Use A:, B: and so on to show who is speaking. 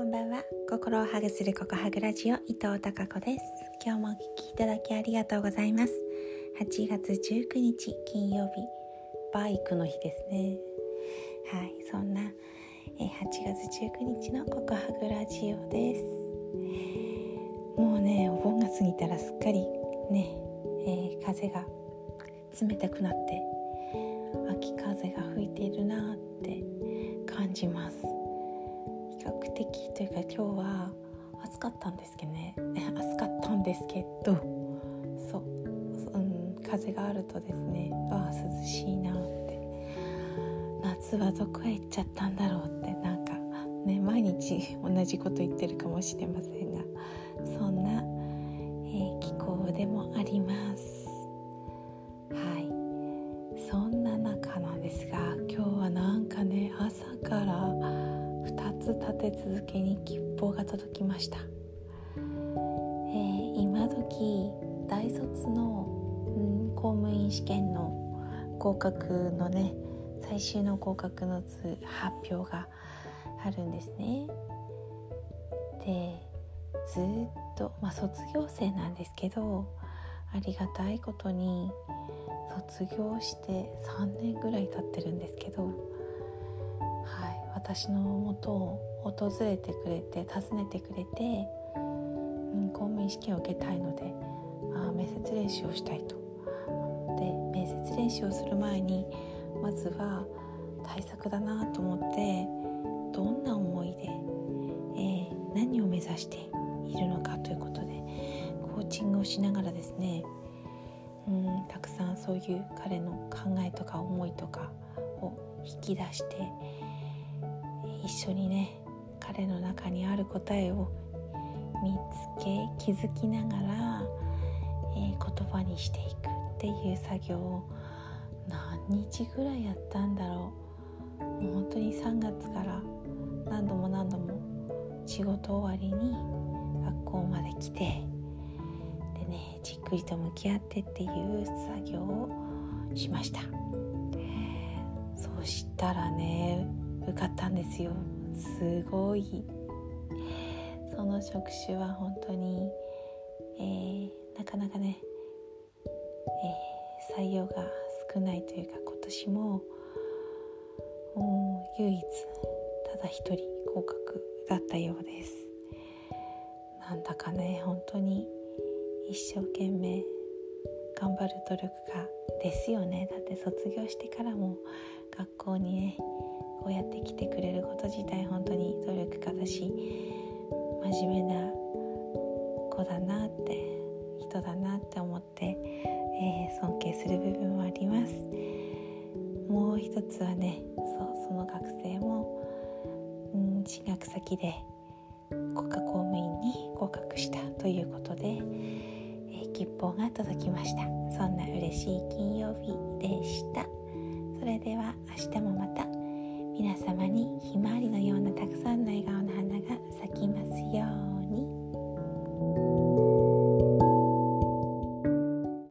A: こんばんは。心をハグするココハグラジオ伊藤孝子です。今日もお聞きいただきありがとうございます。8月19日金曜日。バイクの日ですね。はいそんな8月19日のココハグラジオです。もうねお盆が過ぎたらすっかりね、えー、風が冷たくなって秋風が吹いているなって感じます。的というか今日は暑かったんですけどね。暑かったんですけど。そう、うん、風があるとですね。ああ涼しいなって。夏はどこへ行っちゃったんだろうって。なんかね毎日同じこと言ってるかもしれませんが。そんな、えー、気候でもあります。はい。そんな中なんですが今日はなんかね朝からつ立て続けに吉報が届きました、えー、今時大卒の、うん、公務員試験の合格のね最終の合格の図発表があるんですね。でずっと、まあ、卒業生なんですけどありがたいことに卒業して3年ぐらい経ってるんですけど私のもとを訪れてくれて訪ねてくれて、うん、公務員試験を受けたいのであ面接練習をしたいと。で面接練習をする前にまずは対策だなと思ってどんな思いで、えー、何を目指しているのかということでコーチングをしながらですねうんたくさんそういう彼の考えとか思いとかを引き出して一緒にね彼の中にある答えを見つけ気づきながら、えー、言葉にしていくっていう作業を何日ぐらいやったんだろう。もう本当に3月から何度も何度も仕事終わりに学校まで来てでねじっくりと向き合ってっていう作業をしました。そしたらね受かったんですよ。すごい。その職種は本当に、えー、なかなかね、えー、採用が少ないというか今年も、うん、唯一ただ一人合格だったようです。なんだかね本当に一生懸命頑張る努力がですよね。だって卒業してからも学校にねこうやって来てくれること自体本当に努力家だし真面目な子だなって人だなって思って、えー、尊敬する部分はあります。もう一つはねそうその学生も、うん、進学先で国家公務員に合格したということで、吉報が届きました。そんな嬉しい金曜日でした。それでは明日もまた皆様にひまわりのようなたくさんの笑顔